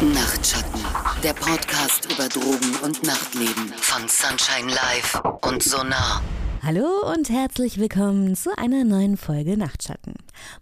Nachtschatten, der Podcast über Drogen und Nachtleben von Sunshine Live und Sonar. Hallo und herzlich willkommen zu einer neuen Folge Nachtschatten.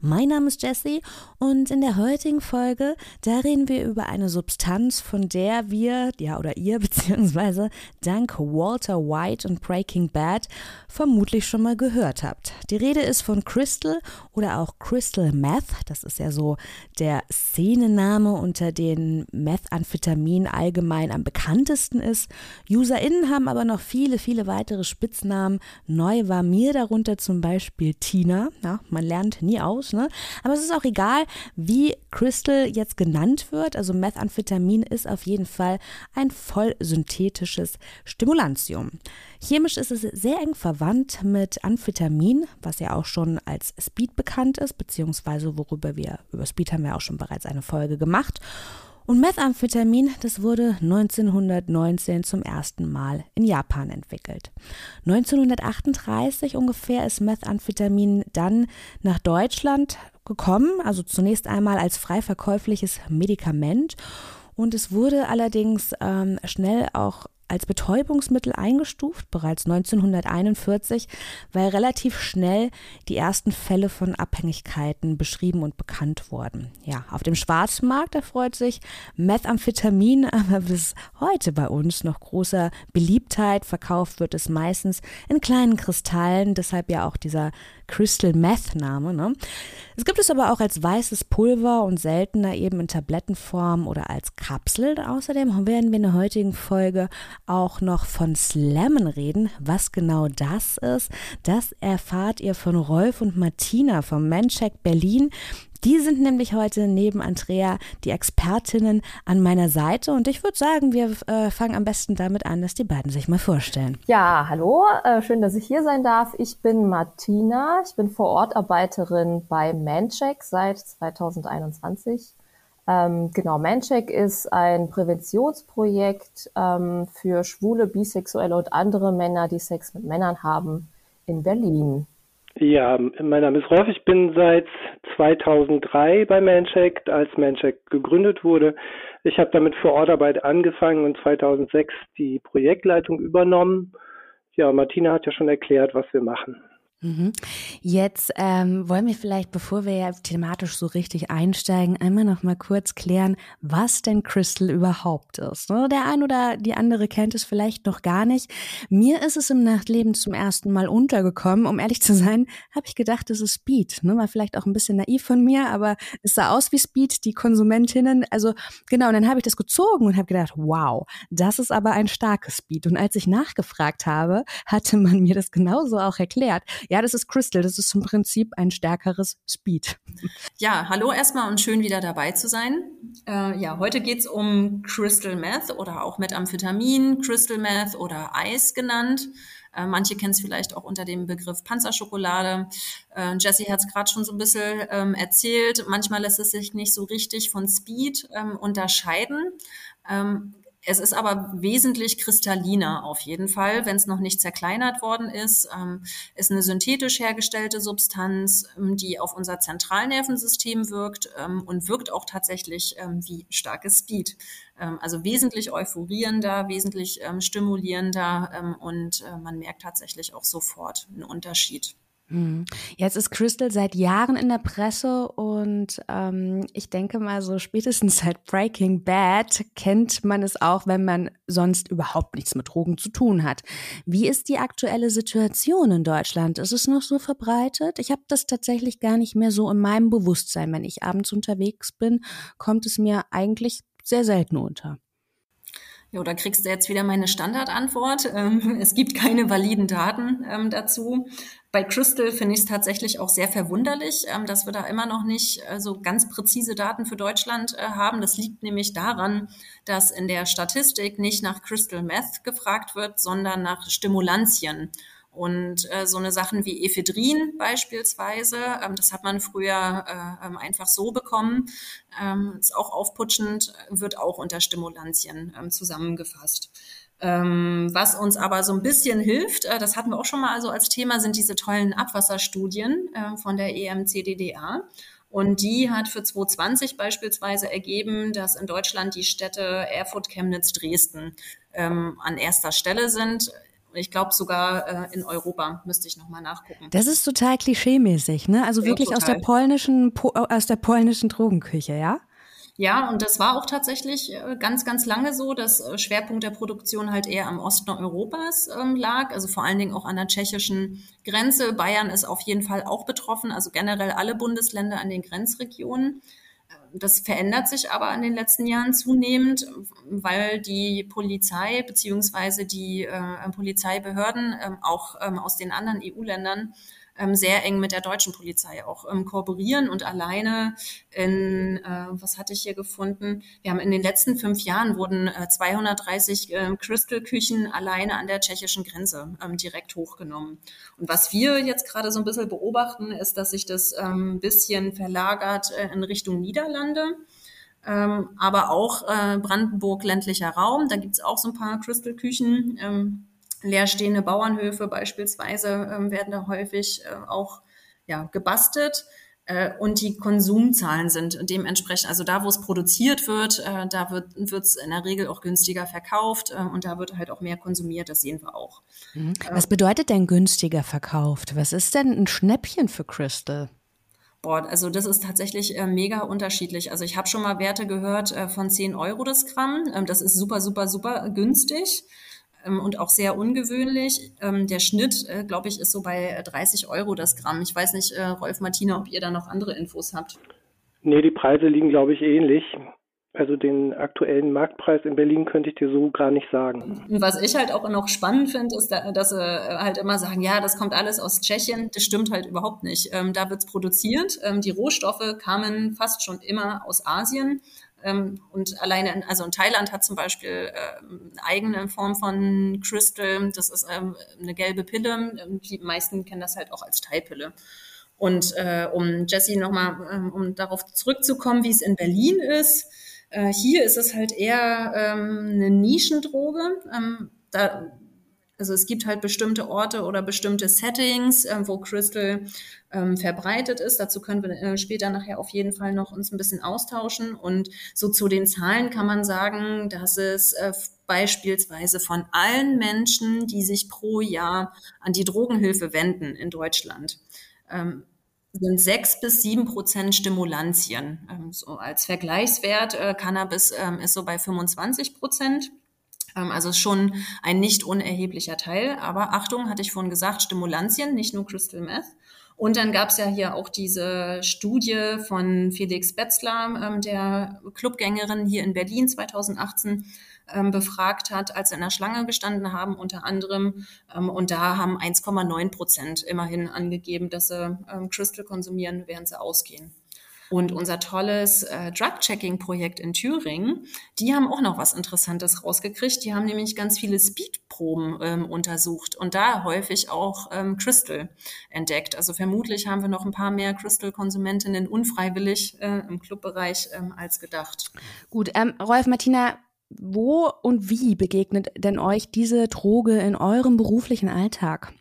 Mein Name ist Jessie und in der heutigen Folge, da reden wir über eine Substanz, von der wir, ja oder ihr, beziehungsweise dank Walter White und Breaking Bad vermutlich schon mal gehört habt. Die Rede ist von Crystal oder auch Crystal Meth. Das ist ja so der Szenename, unter den Methamphetamin allgemein am bekanntesten ist. UserInnen haben aber noch viele, viele weitere Spitznamen. Neu war mir darunter zum Beispiel Tina. Ja, man lernt nie aus, ne? Aber es ist auch egal, wie Crystal jetzt genannt wird. Also Methamphetamin ist auf jeden Fall ein voll synthetisches Stimulantium. Chemisch ist es sehr eng verwandt mit Amphetamin, was ja auch schon als Speed bekannt ist, beziehungsweise worüber wir, über Speed haben wir auch schon bereits eine Folge gemacht. Und Methamphetamin, das wurde 1919 zum ersten Mal in Japan entwickelt. 1938 ungefähr ist Methamphetamin dann nach Deutschland gekommen, also zunächst einmal als frei verkäufliches Medikament. Und es wurde allerdings ähm, schnell auch als Betäubungsmittel eingestuft, bereits 1941, weil relativ schnell die ersten Fälle von Abhängigkeiten beschrieben und bekannt wurden. Ja, auf dem Schwarzmarkt erfreut sich Methamphetamin aber bis heute bei uns noch großer Beliebtheit. Verkauft wird es meistens in kleinen Kristallen, deshalb ja auch dieser Crystal Meth Name. Ne? Es gibt es aber auch als weißes Pulver und seltener eben in Tablettenform oder als Kapsel. Außerdem werden wir in der heutigen Folge auch noch von Slammen reden. Was genau das ist, das erfahrt ihr von Rolf und Martina vom Mancheck Berlin. Die sind nämlich heute neben Andrea die Expertinnen an meiner Seite und ich würde sagen, wir äh, fangen am besten damit an, dass die beiden sich mal vorstellen. Ja, hallo, äh, schön, dass ich hier sein darf. Ich bin Martina, ich bin Vorortarbeiterin bei Mancheck seit 2021. Ähm, genau, Mancheck ist ein Präventionsprojekt ähm, für schwule, bisexuelle und andere Männer, die Sex mit Männern haben in Berlin. Ja, mein Name ist Rolf. Ich bin seit 2003 bei Mancheck, als Mancheck gegründet wurde. Ich habe damit vor Ortarbeit angefangen und 2006 die Projektleitung übernommen. Ja, Martina hat ja schon erklärt, was wir machen. Mhm. Jetzt ähm, wollen wir vielleicht, bevor wir ja thematisch so richtig einsteigen, einmal noch mal kurz klären, was denn Crystal überhaupt ist. Ne? Der ein oder die andere kennt es vielleicht noch gar nicht. Mir ist es im Nachtleben zum ersten Mal untergekommen. Um ehrlich zu sein, habe ich gedacht, es ist Speed. Ne? War vielleicht auch ein bisschen naiv von mir, aber es sah aus wie Speed, die Konsumentinnen. Also genau, und dann habe ich das gezogen und habe gedacht, wow, das ist aber ein starkes Speed. Und als ich nachgefragt habe, hatte man mir das genauso auch erklärt. Ja, das ist Crystal. Das ist im Prinzip ein stärkeres Speed. Ja, hallo erstmal und schön wieder dabei zu sein. Äh, ja, heute geht's um Crystal Meth oder auch Methamphetamin, Crystal Meth oder Eis genannt. Äh, manche kennen es vielleicht auch unter dem Begriff Panzerschokolade. Äh, Jesse hat es gerade schon so ein bisschen ähm, erzählt. Manchmal lässt es sich nicht so richtig von Speed ähm, unterscheiden. Ähm, es ist aber wesentlich kristalliner auf jeden Fall, wenn es noch nicht zerkleinert worden ist. Ähm, ist eine synthetisch hergestellte Substanz, ähm, die auf unser Zentralnervensystem wirkt ähm, und wirkt auch tatsächlich ähm, wie starkes Speed. Ähm, also wesentlich euphorierender, wesentlich ähm, stimulierender und äh, man merkt tatsächlich auch sofort einen Unterschied. Hm. Jetzt ist Crystal seit Jahren in der Presse und ähm, ich denke mal, so spätestens seit Breaking Bad kennt man es auch, wenn man sonst überhaupt nichts mit Drogen zu tun hat. Wie ist die aktuelle Situation in Deutschland? Ist es noch so verbreitet? Ich habe das tatsächlich gar nicht mehr so in meinem Bewusstsein. Wenn ich abends unterwegs bin, kommt es mir eigentlich sehr selten unter. Jo, da kriegst du jetzt wieder meine Standardantwort. Ähm, es gibt keine validen Daten ähm, dazu. Bei Crystal finde ich es tatsächlich auch sehr verwunderlich, ähm, dass wir da immer noch nicht äh, so ganz präzise Daten für Deutschland äh, haben. Das liegt nämlich daran, dass in der Statistik nicht nach Crystal Meth gefragt wird, sondern nach Stimulantien. Und äh, so eine Sachen wie Ephedrin beispielsweise, ähm, das hat man früher äh, ähm, einfach so bekommen, ähm, ist auch aufputschend, wird auch unter Stimulantien ähm, zusammengefasst. Ähm, was uns aber so ein bisschen hilft, äh, das hatten wir auch schon mal also als Thema, sind diese tollen Abwasserstudien äh, von der EMCDDA. Und die hat für 2020 beispielsweise ergeben, dass in Deutschland die Städte Erfurt, Chemnitz, Dresden ähm, an erster Stelle sind. Ich glaube sogar äh, in Europa müsste ich nochmal nachgucken. Das ist total klischeemäßig, ne? Also wirklich ja, aus der polnischen aus der polnischen Drogenküche, ja? Ja, und das war auch tatsächlich äh, ganz, ganz lange so, dass äh, Schwerpunkt der Produktion halt eher am Osten Europas ähm, lag, also vor allen Dingen auch an der tschechischen Grenze. Bayern ist auf jeden Fall auch betroffen, also generell alle Bundesländer an den Grenzregionen. Äh, das verändert sich aber in den letzten Jahren zunehmend, weil die Polizei beziehungsweise die äh, Polizeibehörden äh, auch ähm, aus den anderen EU-Ländern ähm, sehr eng mit der deutschen Polizei auch ähm, kooperieren und alleine in, äh, was hatte ich hier gefunden? Wir haben in den letzten fünf Jahren wurden äh, 230 äh, Crystal-Küchen alleine an der tschechischen Grenze ähm, direkt hochgenommen. Und was wir jetzt gerade so ein bisschen beobachten, ist, dass sich das ein ähm, bisschen verlagert äh, in Richtung Niederlande. Ähm, aber auch äh, Brandenburg ländlicher Raum. Da gibt's auch so ein paar Crystal-Küchen. Ähm, leerstehende Bauernhöfe beispielsweise ähm, werden da häufig äh, auch ja, gebastelt. Äh, und die Konsumzahlen sind dementsprechend, also da, wo es produziert wird, äh, da wird es in der Regel auch günstiger verkauft äh, und da wird halt auch mehr konsumiert, das sehen wir auch. Mhm. Was bedeutet denn günstiger verkauft? Was ist denn ein Schnäppchen für Crystal? Boah, also das ist tatsächlich äh, mega unterschiedlich. Also ich habe schon mal Werte gehört äh, von 10 Euro das Gramm. Ähm, das ist super, super, super günstig ähm, und auch sehr ungewöhnlich. Ähm, der Schnitt, äh, glaube ich, ist so bei 30 äh, Euro das Gramm. Ich weiß nicht, äh, Rolf Martina, ob ihr da noch andere Infos habt. Nee, die Preise liegen, glaube ich, ähnlich. Also den aktuellen Marktpreis in Berlin könnte ich dir so gar nicht sagen. Was ich halt auch noch spannend finde, ist, dass sie halt immer sagen, ja, das kommt alles aus Tschechien. Das stimmt halt überhaupt nicht. Ähm, da wird's produziert. Ähm, die Rohstoffe kamen fast schon immer aus Asien. Ähm, und alleine, in, also in Thailand hat zum Beispiel eine eigene Form von Crystal, das ist ähm, eine gelbe Pille. Ähm, die meisten kennen das halt auch als Teilpille. Und äh, um Jesse nochmal, ähm, um darauf zurückzukommen, wie es in Berlin ist, äh, hier ist es halt eher ähm, eine Nischendroge. Ähm, da also es gibt halt bestimmte Orte oder bestimmte Settings, äh, wo Crystal ähm, verbreitet ist. Dazu können wir äh, später nachher auf jeden Fall noch uns ein bisschen austauschen. Und so zu den Zahlen kann man sagen, dass es äh, beispielsweise von allen Menschen, die sich pro Jahr an die Drogenhilfe wenden in Deutschland, ähm, sind sechs bis sieben Prozent Stimulantien. Ähm, so als Vergleichswert, äh, Cannabis ähm, ist so bei 25 Prozent. Ähm, also schon ein nicht unerheblicher Teil. Aber Achtung, hatte ich vorhin gesagt, Stimulantien, nicht nur Crystal Meth. Und dann gab es ja hier auch diese Studie von Felix Betzler, ähm, der Clubgängerin hier in Berlin 2018 ähm, befragt hat, als sie in der Schlange gestanden haben, unter anderem. Und da haben 1,9 Prozent immerhin angegeben, dass sie Crystal konsumieren, während sie ausgehen. Und unser tolles äh, Drug-Checking-Projekt in Thüringen, die haben auch noch was Interessantes rausgekriegt. Die haben nämlich ganz viele Speedproben ähm, untersucht und da häufig auch ähm, Crystal entdeckt. Also vermutlich haben wir noch ein paar mehr Crystal-Konsumentinnen unfreiwillig äh, im Clubbereich ähm, als gedacht. Gut, ähm, Rolf Martina, wo und wie begegnet denn euch diese Droge in eurem beruflichen Alltag?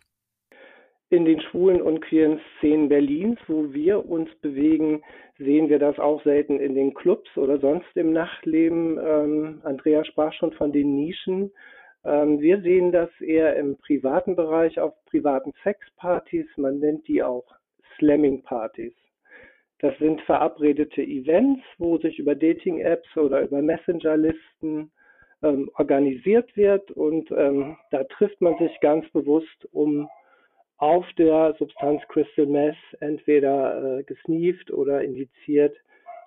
In den schwulen und queeren Szenen Berlins, wo wir uns bewegen, sehen wir das auch selten in den Clubs oder sonst im Nachtleben. Ähm, Andrea sprach schon von den Nischen. Ähm, wir sehen das eher im privaten Bereich auf privaten Sexpartys. Man nennt die auch Slamming-Partys. Das sind verabredete Events, wo sich über Dating-Apps oder über Messenger-Listen ähm, organisiert wird und ähm, da trifft man sich ganz bewusst, um auf der Substanz Crystal Meth entweder äh, gesneeft oder indiziert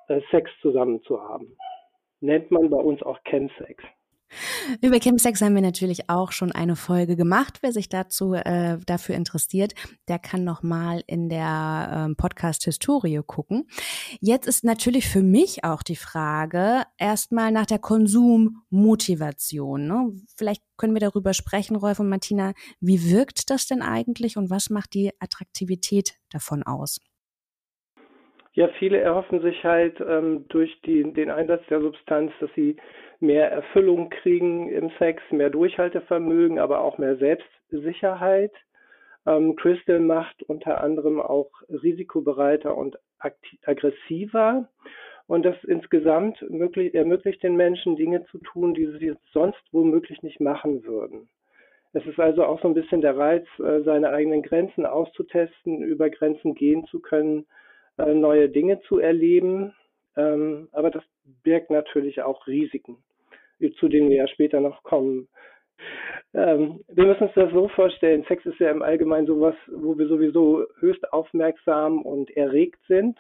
äh, Sex zusammen zu haben. Nennt man bei uns auch Chemsex. Über Chemsex haben wir natürlich auch schon eine Folge gemacht. Wer sich dazu äh, dafür interessiert, der kann noch mal in der ähm, Podcast Historie gucken. Jetzt ist natürlich für mich auch die Frage erstmal nach der Konsummotivation. Ne? Vielleicht können wir darüber sprechen, Rolf und Martina. Wie wirkt das denn eigentlich und was macht die Attraktivität davon aus? Ja, viele erhoffen sich halt ähm, durch die, den Einsatz der Substanz, dass sie mehr Erfüllung kriegen im Sex, mehr Durchhaltevermögen, aber auch mehr Selbstsicherheit. Ähm, Crystal macht unter anderem auch risikobereiter und aggressiver und das insgesamt möglich, ermöglicht den Menschen Dinge zu tun, die sie sonst womöglich nicht machen würden. Es ist also auch so ein bisschen der Reiz, äh, seine eigenen Grenzen auszutesten, über Grenzen gehen zu können, äh, neue Dinge zu erleben. Ähm, aber das birgt natürlich auch Risiken, zu denen wir ja später noch kommen. Ähm, wir müssen uns das so vorstellen, Sex ist ja im Allgemeinen sowas, wo wir sowieso höchst aufmerksam und erregt sind.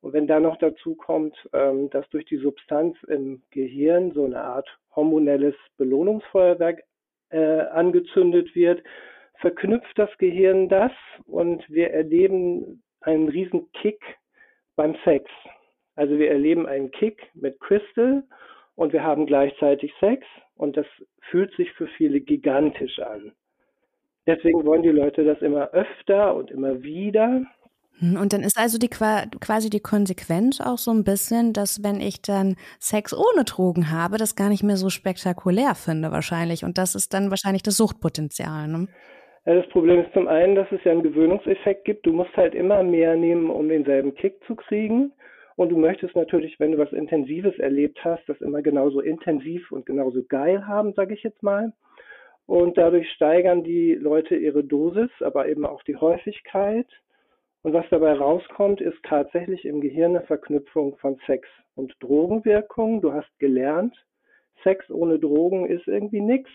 Und wenn da noch dazu kommt, ähm, dass durch die Substanz im Gehirn so eine Art hormonelles Belohnungsfeuerwerk äh, angezündet wird, verknüpft das Gehirn das und wir erleben einen riesen Kick beim Sex. Also wir erleben einen Kick mit Crystal und wir haben gleichzeitig Sex und das fühlt sich für viele gigantisch an. Deswegen wollen die Leute das immer öfter und immer wieder. Hm, und dann ist also die quasi die Konsequenz auch so ein bisschen, dass wenn ich dann Sex ohne Drogen habe, das gar nicht mehr so spektakulär finde wahrscheinlich. Und das ist dann wahrscheinlich das Suchtpotenzial. Ne? Ja, das Problem ist zum einen, dass es ja einen Gewöhnungseffekt gibt. Du musst halt immer mehr nehmen, um denselben Kick zu kriegen. Und du möchtest natürlich, wenn du was Intensives erlebt hast, das immer genauso intensiv und genauso geil haben, sage ich jetzt mal. Und dadurch steigern die Leute ihre Dosis, aber eben auch die Häufigkeit. Und was dabei rauskommt, ist tatsächlich im Gehirn eine Verknüpfung von Sex und Drogenwirkung. Du hast gelernt, Sex ohne Drogen ist irgendwie nichts.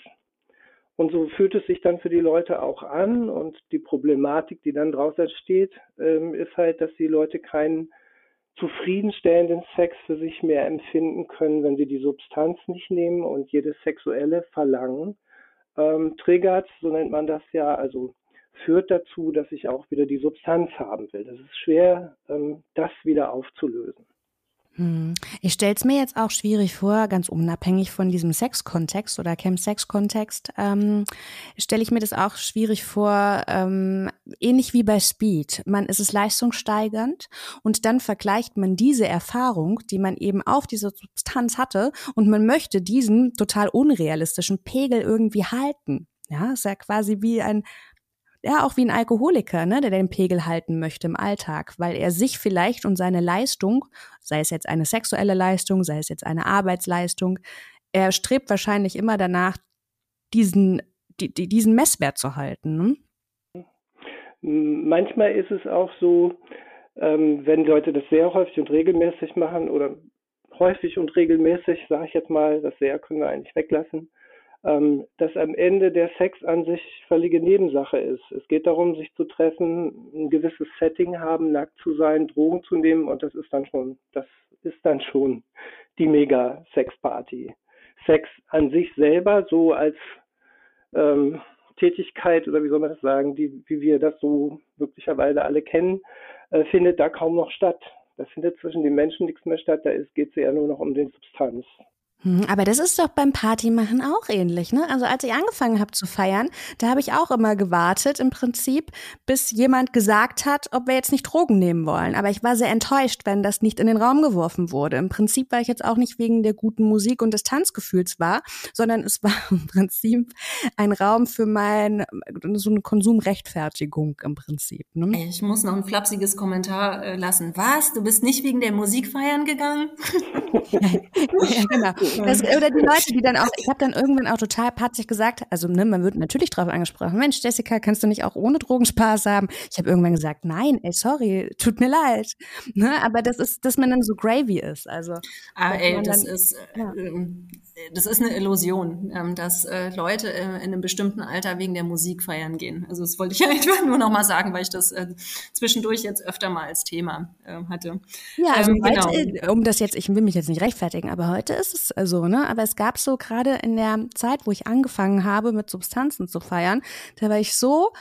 Und so fühlt es sich dann für die Leute auch an. Und die Problematik, die dann daraus entsteht, ähm, ist halt, dass die Leute keinen zufriedenstellenden Sex für sich mehr empfinden können, wenn sie die Substanz nicht nehmen und jedes sexuelle Verlangen ähm, triggert, so nennt man das ja, also führt dazu, dass ich auch wieder die Substanz haben will. Das ist schwer, ähm, das wieder aufzulösen. Hm. Ich stelle es mir jetzt auch schwierig vor, ganz unabhängig von diesem Sex-Kontext oder Camp-Sex-Kontext, ähm, stelle ich mir das auch schwierig vor, ähm, ähnlich wie bei Speed. Man ist es leistungssteigernd und dann vergleicht man diese Erfahrung, die man eben auf dieser Substanz hatte und man möchte diesen total unrealistischen Pegel irgendwie halten. Ja, ist ja quasi wie ein ja auch wie ein Alkoholiker, ne, der den Pegel halten möchte im Alltag, weil er sich vielleicht und seine Leistung, sei es jetzt eine sexuelle Leistung, sei es jetzt eine Arbeitsleistung, er strebt wahrscheinlich immer danach, diesen, die, die, diesen Messwert zu halten. Ne? Manchmal ist es auch so, ähm, wenn Leute das sehr häufig und regelmäßig machen oder häufig und regelmäßig, sage ich jetzt mal, das sehr können wir eigentlich weglassen, dass am Ende der Sex an sich völlige Nebensache ist. Es geht darum, sich zu treffen, ein gewisses Setting haben, nackt zu sein, Drogen zu nehmen und das ist dann schon, das ist dann schon die Mega-Sex-Party. Sex an sich selber, so als ähm, Tätigkeit oder wie soll man das sagen, die, wie wir das so möglicherweise alle kennen, äh, findet da kaum noch statt. Da findet zwischen den Menschen nichts mehr statt, da geht es eher nur noch um den Substanz. Hm, aber das ist doch beim Partymachen auch ähnlich, ne? Also als ich angefangen habe zu feiern, da habe ich auch immer gewartet im Prinzip, bis jemand gesagt hat, ob wir jetzt nicht Drogen nehmen wollen. Aber ich war sehr enttäuscht, wenn das nicht in den Raum geworfen wurde. Im Prinzip war ich jetzt auch nicht wegen der guten Musik und des Tanzgefühls war, sondern es war im Prinzip ein Raum für mein so eine Konsumrechtfertigung im Prinzip. Ne? Ich muss noch ein flapsiges Kommentar äh, lassen. Was? Du bist nicht wegen der Musik feiern gegangen? ja, genau. Das, oder die Leute, die dann auch, ich habe dann irgendwann auch total patzig gesagt, also ne, man wird natürlich drauf angesprochen, Mensch, Jessica, kannst du nicht auch ohne Drogen Spaß haben? Ich habe irgendwann gesagt, nein, ey, sorry, tut mir leid. Ne, aber das ist, dass man dann so gravy ist. Also, ah, ey, das dann, ist, ja. ähm, das ist eine Illusion, ähm, dass äh, Leute äh, in einem bestimmten Alter wegen der Musik feiern gehen. Also das wollte ich einfach nur noch mal sagen, weil ich das äh, zwischendurch jetzt öfter mal als Thema äh, hatte. Ja, also ähm, heute, genau. um das jetzt, ich will mich jetzt nicht rechtfertigen, aber heute ist es so, ne? Aber es gab so gerade in der Zeit, wo ich angefangen habe, mit Substanzen zu feiern, da war ich so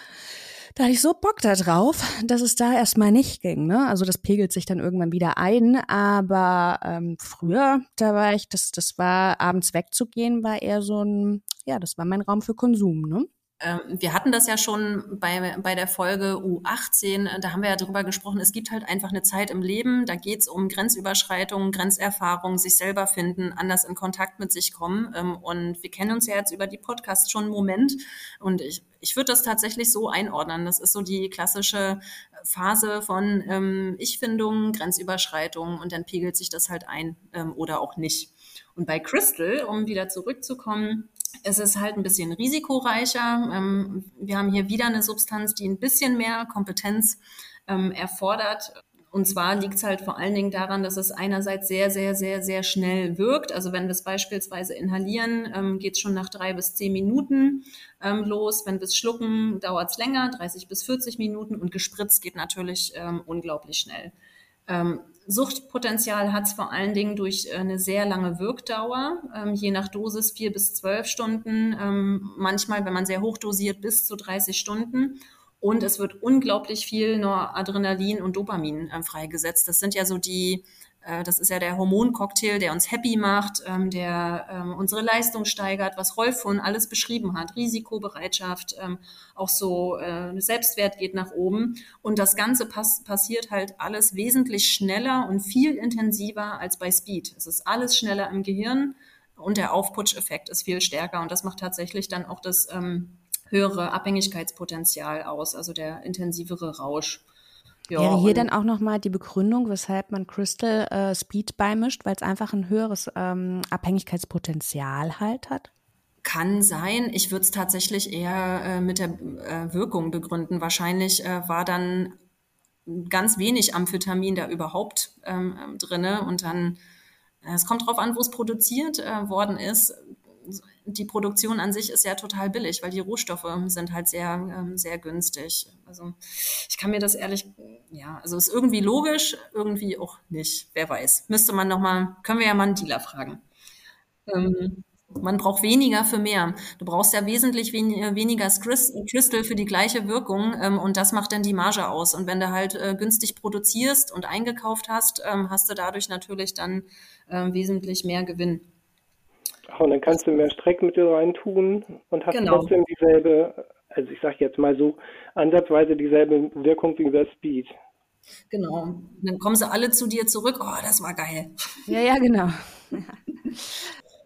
da hatte ich so Bock da drauf, dass es da erstmal nicht ging. Ne? Also das pegelt sich dann irgendwann wieder ein. Aber ähm, früher, da war ich, das, das war abends wegzugehen, war eher so ein, ja, das war mein Raum für Konsum. Ne? Ähm, wir hatten das ja schon bei, bei der Folge U18, da haben wir ja drüber gesprochen, es gibt halt einfach eine Zeit im Leben, da geht es um Grenzüberschreitungen, Grenzerfahrungen, sich selber finden, anders in Kontakt mit sich kommen. Ähm, und wir kennen uns ja jetzt über die Podcasts schon einen Moment und ich, ich würde das tatsächlich so einordnen. Das ist so die klassische Phase von ähm, Ich-Findung, Grenzüberschreitung und dann pegelt sich das halt ein ähm, oder auch nicht. Und bei Crystal, um wieder zurückzukommen, es ist halt ein bisschen risikoreicher. Ähm, wir haben hier wieder eine Substanz, die ein bisschen mehr Kompetenz ähm, erfordert. Und zwar liegt es halt vor allen Dingen daran, dass es einerseits sehr, sehr, sehr, sehr schnell wirkt. Also wenn wir es beispielsweise inhalieren, ähm, geht es schon nach drei bis zehn Minuten los. Wenn wir es schlucken, dauert es länger, 30 bis 40 Minuten. Und gespritzt geht natürlich unglaublich schnell. Suchtpotenzial hat es vor allen Dingen durch äh, eine sehr lange Wirkdauer, ähm, je nach Dosis vier bis zwölf Stunden, ähm, manchmal, wenn man sehr hoch dosiert, bis zu 30 Stunden. Und es wird unglaublich viel Noradrenalin und Dopamin äh, freigesetzt. Das sind ja so die das ist ja der Hormoncocktail, der uns happy macht, ähm, der ähm, unsere Leistung steigert, was Rolf von alles beschrieben hat. Risikobereitschaft, ähm, auch so äh, Selbstwert geht nach oben. Und das Ganze pass passiert halt alles wesentlich schneller und viel intensiver als bei Speed. Es ist alles schneller im Gehirn und der Aufputscheffekt ist viel stärker. Und das macht tatsächlich dann auch das höhere Abhängigkeitspotenzial aus, also der intensivere Rausch. Ja, Wäre hier dann auch nochmal die Begründung, weshalb man Crystal äh, Speed beimischt, weil es einfach ein höheres ähm, Abhängigkeitspotenzial halt hat? Kann sein. Ich würde es tatsächlich eher äh, mit der äh, Wirkung begründen. Wahrscheinlich äh, war dann ganz wenig Amphetamin da überhaupt ähm, drinne und dann äh, es kommt drauf an, wo es produziert äh, worden ist die Produktion an sich ist ja total billig, weil die Rohstoffe sind halt sehr, ähm, sehr günstig. Also ich kann mir das ehrlich, ja, also ist irgendwie logisch, irgendwie auch nicht. Wer weiß. Müsste man nochmal, können wir ja mal einen Dealer fragen. Ähm, man braucht weniger für mehr. Du brauchst ja wesentlich wen weniger Crystal für die gleiche Wirkung ähm, und das macht dann die Marge aus. Und wenn du halt äh, günstig produzierst und eingekauft hast, ähm, hast du dadurch natürlich dann äh, wesentlich mehr Gewinn. Und dann kannst du mehr Streckmittel reintun und hast genau. trotzdem dieselbe, also ich sage jetzt mal so, ansatzweise dieselbe Wirkung wie über Speed. Genau. Und dann kommen sie alle zu dir zurück. Oh, das war geil. Ja, ja, genau.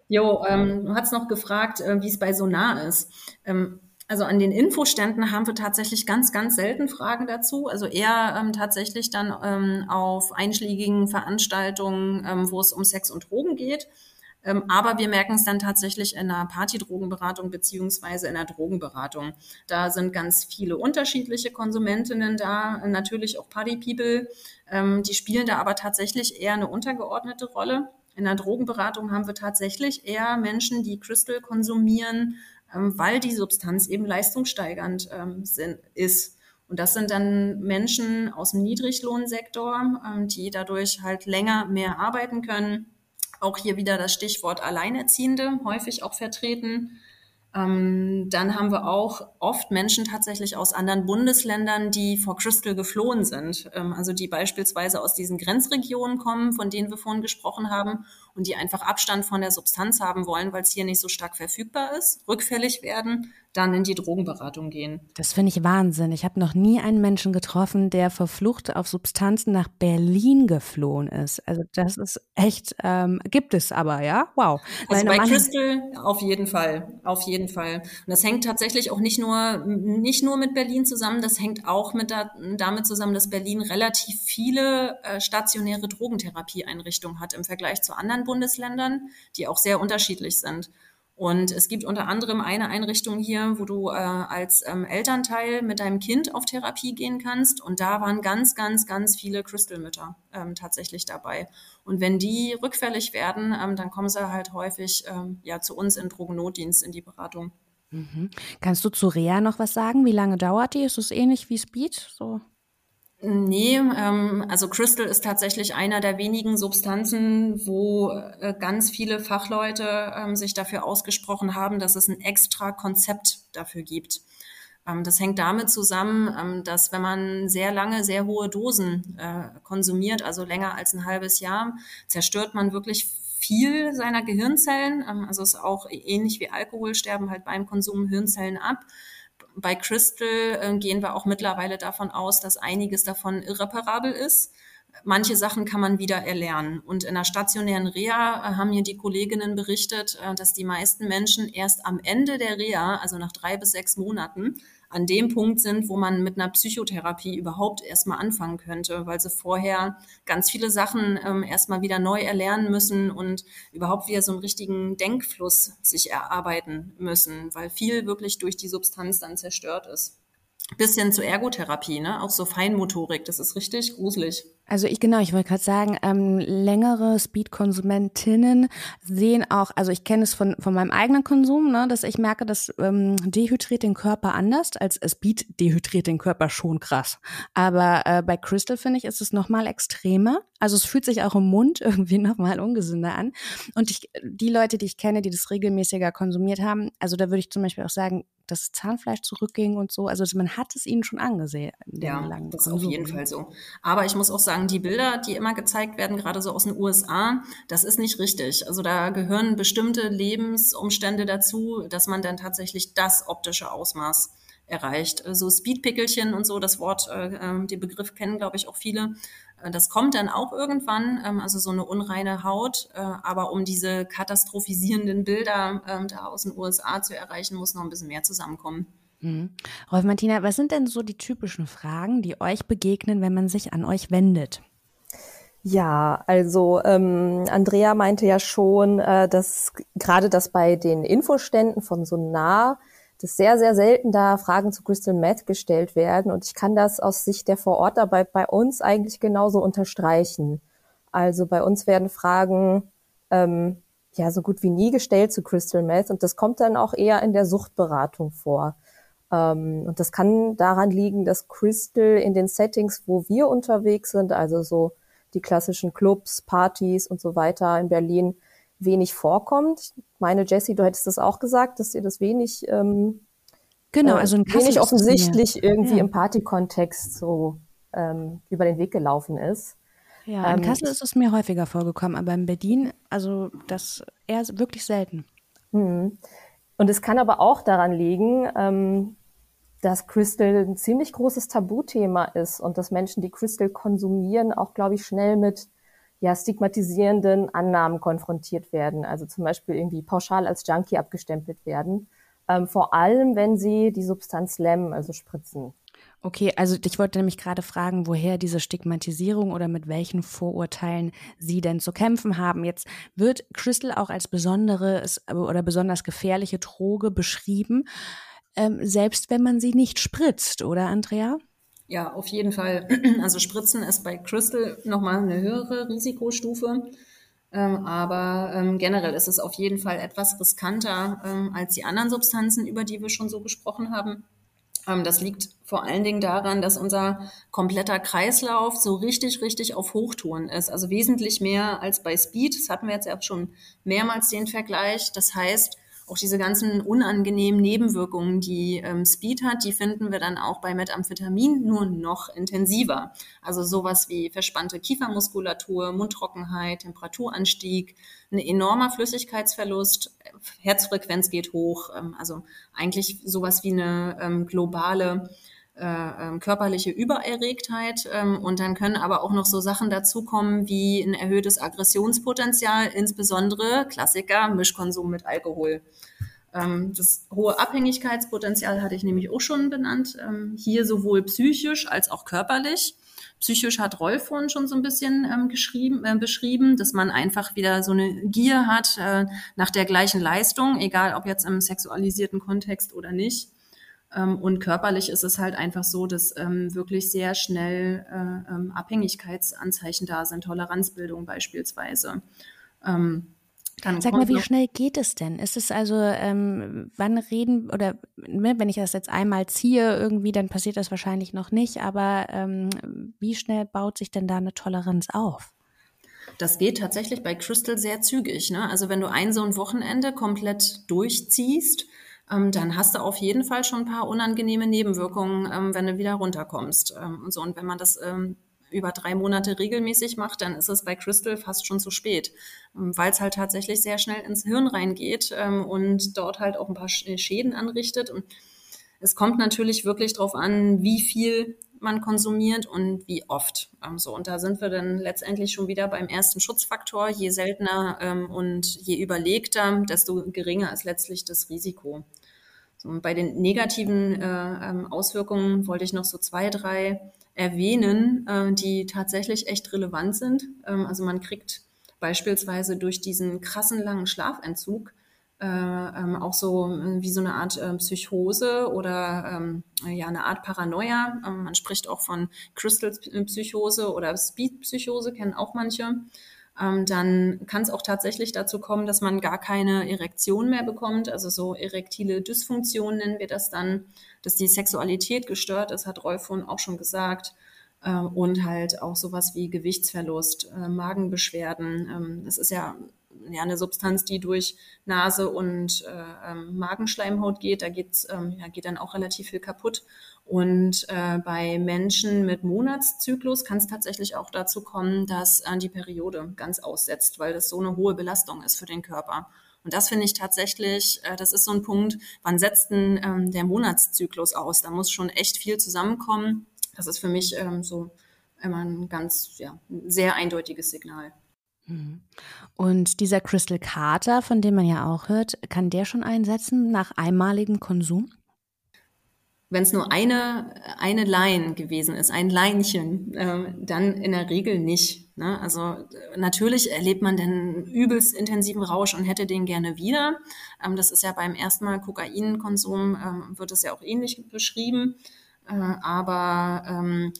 jo, ähm, du hast noch gefragt, äh, wie es bei Sonar ist. Ähm, also an den Infoständen haben wir tatsächlich ganz, ganz selten Fragen dazu. Also eher ähm, tatsächlich dann ähm, auf einschlägigen Veranstaltungen, ähm, wo es um Sex und Drogen geht. Ähm, aber wir merken es dann tatsächlich in einer Partydrogenberatung beziehungsweise in einer Drogenberatung. Da sind ganz viele unterschiedliche Konsumentinnen da, natürlich auch Party-People. Ähm, die spielen da aber tatsächlich eher eine untergeordnete Rolle. In der Drogenberatung haben wir tatsächlich eher Menschen, die Crystal konsumieren, ähm, weil die Substanz eben leistungssteigernd ist. Und das sind dann Menschen aus dem Niedriglohnsektor, die dadurch halt länger mehr arbeiten können, auch hier wieder das Stichwort Alleinerziehende häufig auch vertreten. Ähm, dann haben wir auch oft Menschen tatsächlich aus anderen Bundesländern, die vor Crystal geflohen sind. Ähm, also die beispielsweise aus diesen Grenzregionen kommen, von denen wir vorhin gesprochen haben und die einfach Abstand von der Substanz haben wollen, weil es hier nicht so stark verfügbar ist, rückfällig werden, dann in die Drogenberatung gehen. Das finde ich Wahnsinn. Ich habe noch nie einen Menschen getroffen, der vor Flucht auf Substanzen nach Berlin geflohen ist. Also das ist echt, ähm, gibt es aber, ja? Wow. Also bei Crystal auf jeden Fall, auf jeden Fall. Und das hängt tatsächlich auch nicht nur, nicht nur mit Berlin zusammen, das hängt auch mit da, damit zusammen, dass Berlin relativ viele äh, stationäre Drogentherapieeinrichtungen hat im Vergleich zu anderen Bundesländern, die auch sehr unterschiedlich sind. Und es gibt unter anderem eine Einrichtung hier, wo du äh, als ähm, Elternteil mit deinem Kind auf Therapie gehen kannst. Und da waren ganz, ganz, ganz viele Crystal-Mütter ähm, tatsächlich dabei. Und wenn die rückfällig werden, ähm, dann kommen sie halt häufig ähm, ja zu uns in Drogennotdienst in die Beratung. Mhm. Kannst du zu Rea noch was sagen? Wie lange dauert die? Ist es ähnlich wie Speed? So? Nee, ähm, also Crystal ist tatsächlich einer der wenigen Substanzen, wo äh, ganz viele Fachleute ähm, sich dafür ausgesprochen haben, dass es ein extra Konzept dafür gibt. Ähm, das hängt damit zusammen, ähm, dass wenn man sehr lange, sehr hohe Dosen äh, konsumiert, also länger als ein halbes Jahr, zerstört man wirklich viel seiner Gehirnzellen. Ähm, also es ist auch ähnlich wie Alkohol, sterben halt beim Konsum Hirnzellen ab. Bei Crystal äh, gehen wir auch mittlerweile davon aus, dass einiges davon irreparabel ist. Manche Sachen kann man wieder erlernen. Und in der stationären Reha äh, haben mir die Kolleginnen berichtet, äh, dass die meisten Menschen erst am Ende der Reha, also nach drei bis sechs Monaten, an dem Punkt sind, wo man mit einer Psychotherapie überhaupt erstmal anfangen könnte, weil sie vorher ganz viele Sachen ähm, erstmal wieder neu erlernen müssen und überhaupt wieder so einen richtigen Denkfluss sich erarbeiten müssen, weil viel wirklich durch die Substanz dann zerstört ist bisschen zur Ergotherapie, ne? Auch so Feinmotorik, das ist richtig gruselig. Also ich genau, ich wollte gerade sagen, ähm, längere Speed-Konsumentinnen sehen auch, also ich kenne es von von meinem eigenen Konsum, ne, dass ich merke, dass ähm, dehydriert den Körper anders als Speed dehydriert den Körper schon krass. Aber äh, bei Crystal finde ich ist es noch mal extremer. Also es fühlt sich auch im Mund irgendwie noch mal ungesünder an. Und ich, die Leute, die ich kenne, die das regelmäßiger konsumiert haben, also da würde ich zum Beispiel auch sagen, das Zahnfleisch zurückging und so. Also man hat es ihnen schon angesehen. Ja, das ist auf jeden Fall so. Aber ich muss auch sagen, die Bilder, die immer gezeigt werden, gerade so aus den USA, das ist nicht richtig. Also da gehören bestimmte Lebensumstände dazu, dass man dann tatsächlich das optische Ausmaß erreicht. So Speedpickelchen und so, das Wort, äh, ähm, den Begriff kennen, glaube ich, auch viele. Äh, das kommt dann auch irgendwann, ähm, also so eine unreine Haut. Äh, aber um diese katastrophisierenden Bilder ähm, da aus den USA zu erreichen, muss noch ein bisschen mehr zusammenkommen. Mhm. Rolf Martina, was sind denn so die typischen Fragen, die euch begegnen, wenn man sich an euch wendet? Ja, also ähm, Andrea meinte ja schon, äh, dass gerade das bei den Infoständen von so nah dass sehr, sehr selten da Fragen zu Crystal Meth gestellt werden. Und ich kann das aus Sicht der Vorortarbeit bei uns eigentlich genauso unterstreichen. Also bei uns werden Fragen ähm, ja so gut wie nie gestellt zu Crystal Meth und das kommt dann auch eher in der Suchtberatung vor. Ähm, und das kann daran liegen, dass Crystal in den Settings, wo wir unterwegs sind, also so die klassischen Clubs, Partys und so weiter in Berlin, wenig vorkommt. Ich meine, Jessie, du hättest das auch gesagt, dass ihr das wenig, ähm, genau, äh, also äh, wenig offensichtlich irgendwie ja. im Partykontext so ähm, über den Weg gelaufen ist. Ja, in ähm, Kassel ist es mir häufiger vorgekommen, aber in Berlin, also das eher wirklich selten. Mhm. Und es kann aber auch daran liegen, ähm, dass Crystal ein ziemlich großes Tabuthema ist und dass Menschen, die Crystal konsumieren, auch, glaube ich, schnell mit ja, stigmatisierenden Annahmen konfrontiert werden. Also zum Beispiel irgendwie pauschal als Junkie abgestempelt werden. Ähm, vor allem, wenn sie die Substanz lemmen, also spritzen. Okay, also ich wollte nämlich gerade fragen, woher diese Stigmatisierung oder mit welchen Vorurteilen Sie denn zu kämpfen haben. Jetzt wird Crystal auch als besondere oder besonders gefährliche Droge beschrieben, ähm, selbst wenn man sie nicht spritzt, oder Andrea? Ja, auf jeden Fall. Also Spritzen ist bei Crystal nochmal eine höhere Risikostufe. Ähm, aber ähm, generell ist es auf jeden Fall etwas riskanter ähm, als die anderen Substanzen, über die wir schon so gesprochen haben. Ähm, das liegt vor allen Dingen daran, dass unser kompletter Kreislauf so richtig, richtig auf Hochtouren ist. Also wesentlich mehr als bei Speed. Das hatten wir jetzt ja schon mehrmals den Vergleich. Das heißt, auch diese ganzen unangenehmen Nebenwirkungen, die ähm, Speed hat, die finden wir dann auch bei Methamphetamin nur noch intensiver. Also sowas wie verspannte Kiefermuskulatur, Mundtrockenheit, Temperaturanstieg, ein enormer Flüssigkeitsverlust, Herzfrequenz geht hoch, ähm, also eigentlich sowas wie eine ähm, globale äh, ähm, körperliche Übererregtheit. Ähm, und dann können aber auch noch so Sachen dazukommen wie ein erhöhtes Aggressionspotenzial, insbesondere Klassiker, Mischkonsum mit Alkohol. Ähm, das hohe Abhängigkeitspotenzial hatte ich nämlich auch schon benannt. Hier sowohl psychisch als auch körperlich. Psychisch hat Rolf vorhin schon so ein bisschen ähm, geschrieben, äh, beschrieben, dass man einfach wieder so eine Gier hat äh, nach der gleichen Leistung, egal ob jetzt im sexualisierten Kontext oder nicht. Ähm, und körperlich ist es halt einfach so, dass ähm, wirklich sehr schnell äh, ähm, Abhängigkeitsanzeichen da sind, Toleranzbildung beispielsweise. Ähm, Sag mal, wie schnell geht es denn? Ist es also, ähm, wann reden oder ne, wenn ich das jetzt einmal ziehe irgendwie, dann passiert das wahrscheinlich noch nicht, aber ähm, wie schnell baut sich denn da eine Toleranz auf? Das geht tatsächlich bei Crystal sehr zügig. Ne? Also wenn du ein so ein Wochenende komplett durchziehst, ähm, dann hast du auf jeden Fall schon ein paar unangenehme Nebenwirkungen, ähm, wenn du wieder runterkommst. Ähm, und so. Und wenn man das ähm, über drei Monate regelmäßig macht, dann ist es bei Crystal fast schon zu spät, ähm, weil es halt tatsächlich sehr schnell ins Hirn reingeht ähm, und dort halt auch ein paar Schäden anrichtet. Und Es kommt natürlich wirklich darauf an, wie viel man konsumiert und wie oft. Ähm, so, und da sind wir dann letztendlich schon wieder beim ersten Schutzfaktor. Je seltener ähm, und je überlegter, desto geringer ist letztlich das Risiko. So, und bei den negativen äh, ähm, Auswirkungen wollte ich noch so zwei, drei erwähnen, äh, die tatsächlich echt relevant sind. Ähm, also man kriegt beispielsweise durch diesen krassen langen Schlafentzug äh, ähm, auch so äh, wie so eine Art äh, Psychose oder ähm, ja eine Art Paranoia. Ähm, man spricht auch von Crystal-Psychose oder Speed-Psychose, kennen auch manche. Ähm, dann kann es auch tatsächlich dazu kommen, dass man gar keine Erektion mehr bekommt, also so erektile Dysfunktion nennen wir das dann, dass die Sexualität gestört ist, hat Rolf vorhin auch schon gesagt. Äh, und halt auch sowas wie Gewichtsverlust, äh, Magenbeschwerden. Ähm, das ist ja ja eine Substanz, die durch Nase und äh, ähm, Magenschleimhaut geht. Da geht's, ähm, ja, geht dann auch relativ viel kaputt. Und äh, bei Menschen mit Monatszyklus kann es tatsächlich auch dazu kommen, dass äh, die Periode ganz aussetzt, weil das so eine hohe Belastung ist für den Körper. Und das finde ich tatsächlich, äh, das ist so ein Punkt, wann setzt denn ähm, der Monatszyklus aus? Da muss schon echt viel zusammenkommen. Das ist für mich ähm, so immer ein ganz, ja, sehr eindeutiges Signal. Und dieser Crystal Carter, von dem man ja auch hört, kann der schon einsetzen nach einmaligem Konsum? Wenn es nur eine, eine Line gewesen ist, ein Leinchen, äh, dann in der Regel nicht. Ne? Also natürlich erlebt man den übelst intensiven Rausch und hätte den gerne wieder. Ähm, das ist ja beim ersten Mal Kokainkonsum, ähm, wird es ja auch ähnlich beschrieben. Äh, aber ähm,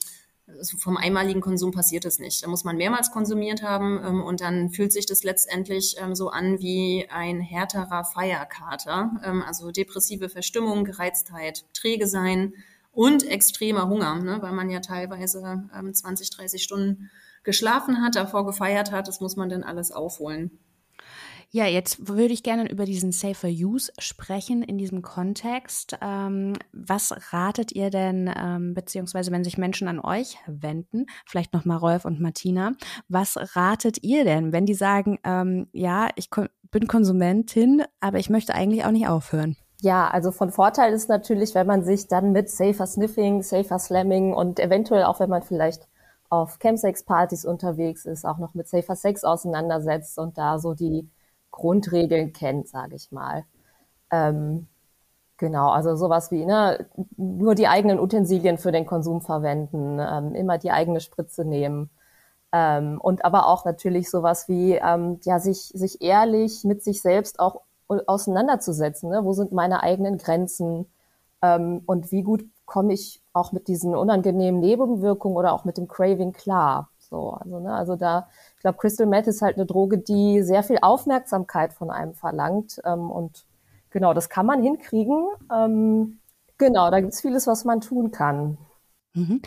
also vom einmaligen Konsum passiert es nicht. Da muss man mehrmals konsumiert haben ähm, und dann fühlt sich das letztendlich ähm, so an wie ein härterer Feierkater. Ähm, also depressive Verstimmung, Gereiztheit, träge sein und extremer Hunger, ne, weil man ja teilweise 20, 30 Stunden geschlafen hat, davor gefeiert hat. Das muss man dann alles aufholen. Ja, jetzt würde ich gerne über diesen Safer Use sprechen in diesem Kontext. Ähm, was ratet ihr denn, ähm, beziehungsweise wenn sich Menschen an euch wenden, vielleicht nochmal Rolf und Martina, was ratet ihr denn, wenn die sagen, ähm, ja, ich kon bin Konsumentin, aber ich möchte eigentlich auch nicht aufhören? Ja, also von Vorteil ist natürlich, wenn man sich dann mit Safer Sniffing, Safer Slamming und eventuell auch, wenn man vielleicht auf Chemsex-Partys unterwegs ist, auch noch mit Safer Sex auseinandersetzt und da so die Grundregeln kennt, sage ich mal. Ähm, genau, also sowas wie ne, nur die eigenen Utensilien für den Konsum verwenden, ähm, immer die eigene Spritze nehmen. Ähm, und aber auch natürlich sowas wie ähm, ja sich sich ehrlich mit sich selbst auch auseinanderzusetzen. Ne? Wo sind meine eigenen Grenzen ähm, und wie gut komme ich auch mit diesen unangenehmen Nebenwirkungen oder auch mit dem Craving klar? So, also ne, also da glaube, Crystal Meth ist halt eine Droge, die sehr viel Aufmerksamkeit von einem verlangt. Ähm, und genau, das kann man hinkriegen. Ähm, genau, da gibt es vieles, was man tun kann. Mhm.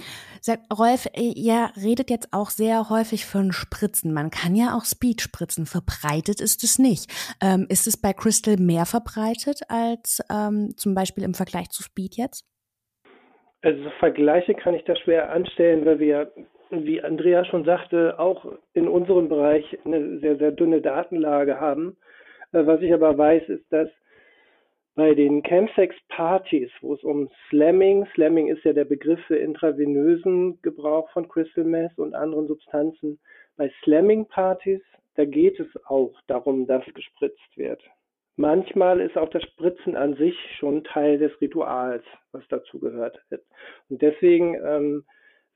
Rolf, äh, ihr redet jetzt auch sehr häufig von Spritzen. Man kann ja auch Speed spritzen. Verbreitet ist es nicht. Ähm, ist es bei Crystal mehr verbreitet als ähm, zum Beispiel im Vergleich zu Speed jetzt? Also Vergleiche kann ich da schwer anstellen, weil wir wie Andrea schon sagte, auch in unserem Bereich eine sehr, sehr dünne Datenlage haben. Äh, was ich aber weiß, ist, dass bei den Chemsex-Partys, wo es um Slamming, Slamming ist ja der Begriff für intravenösen Gebrauch von Crystal Meth und anderen Substanzen, bei Slamming-Partys, da geht es auch darum, dass gespritzt wird. Manchmal ist auch das Spritzen an sich schon Teil des Rituals, was dazu gehört. Und deswegen ähm,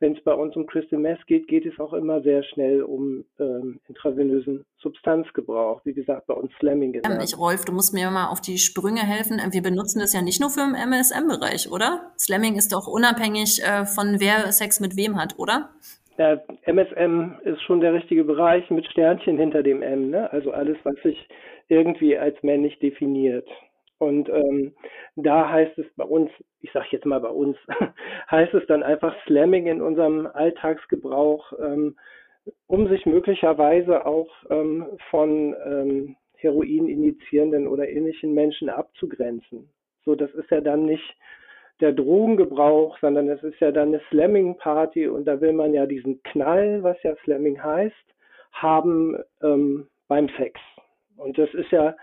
wenn es bei uns um Crystal Meth geht, geht es auch immer sehr schnell um ähm, intravenösen Substanzgebrauch. Wie gesagt, bei uns Slamming genannt. Ähm, ich, Rolf, du musst mir mal auf die Sprünge helfen. Wir benutzen das ja nicht nur für den MSM-Bereich, oder? Slamming ist doch unabhängig äh, von wer Sex mit wem hat, oder? Ja, MSM ist schon der richtige Bereich mit Sternchen hinter dem M, ne? Also alles, was sich irgendwie als männlich definiert. Und ähm, da heißt es bei uns, ich sage jetzt mal bei uns, heißt es dann einfach Slamming in unserem Alltagsgebrauch, ähm, um sich möglicherweise auch ähm, von ähm, Heroin injizierenden oder ähnlichen Menschen abzugrenzen. So, das ist ja dann nicht der Drogengebrauch, sondern es ist ja dann eine Slamming-Party und da will man ja diesen Knall, was ja Slamming heißt, haben ähm, beim Sex. Und das ist ja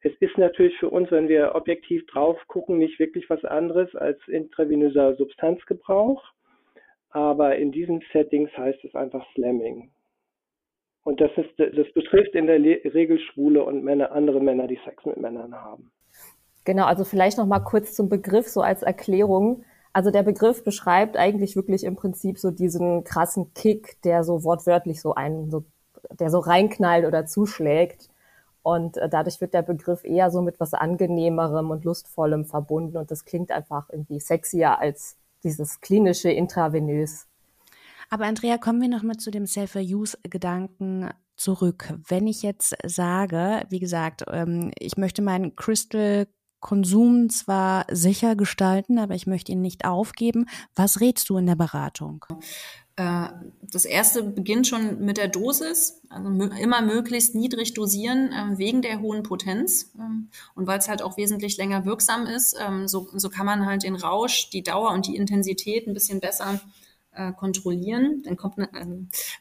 Es ist natürlich für uns, wenn wir objektiv drauf gucken, nicht wirklich was anderes als intravenöser Substanzgebrauch. Aber in diesen Settings heißt es einfach Slamming. Und das, ist, das betrifft in der Regel Schwule und Männer, andere Männer, die Sex mit Männern haben. Genau, also vielleicht noch mal kurz zum Begriff so als Erklärung. Also der Begriff beschreibt eigentlich wirklich im Prinzip so diesen krassen Kick, der so wortwörtlich so einen, so, der so reinknallt oder zuschlägt. Und äh, dadurch wird der Begriff eher so mit was Angenehmerem und Lustvollem verbunden. Und das klingt einfach irgendwie sexier als dieses klinische Intravenös. Aber Andrea, kommen wir nochmal zu dem Self-Use-Gedanken zurück. Wenn ich jetzt sage, wie gesagt, ähm, ich möchte meinen Crystal Konsum zwar sicher gestalten, aber ich möchte ihn nicht aufgeben. Was rätst du in der Beratung? Äh, das erste beginnt schon mit der Dosis, also immer möglichst niedrig dosieren ähm, wegen der hohen Potenz ähm, und weil es halt auch wesentlich länger wirksam ist. Ähm, so, so kann man halt den Rausch, die Dauer und die Intensität ein bisschen besser äh, kontrollieren. Dann kommt, äh,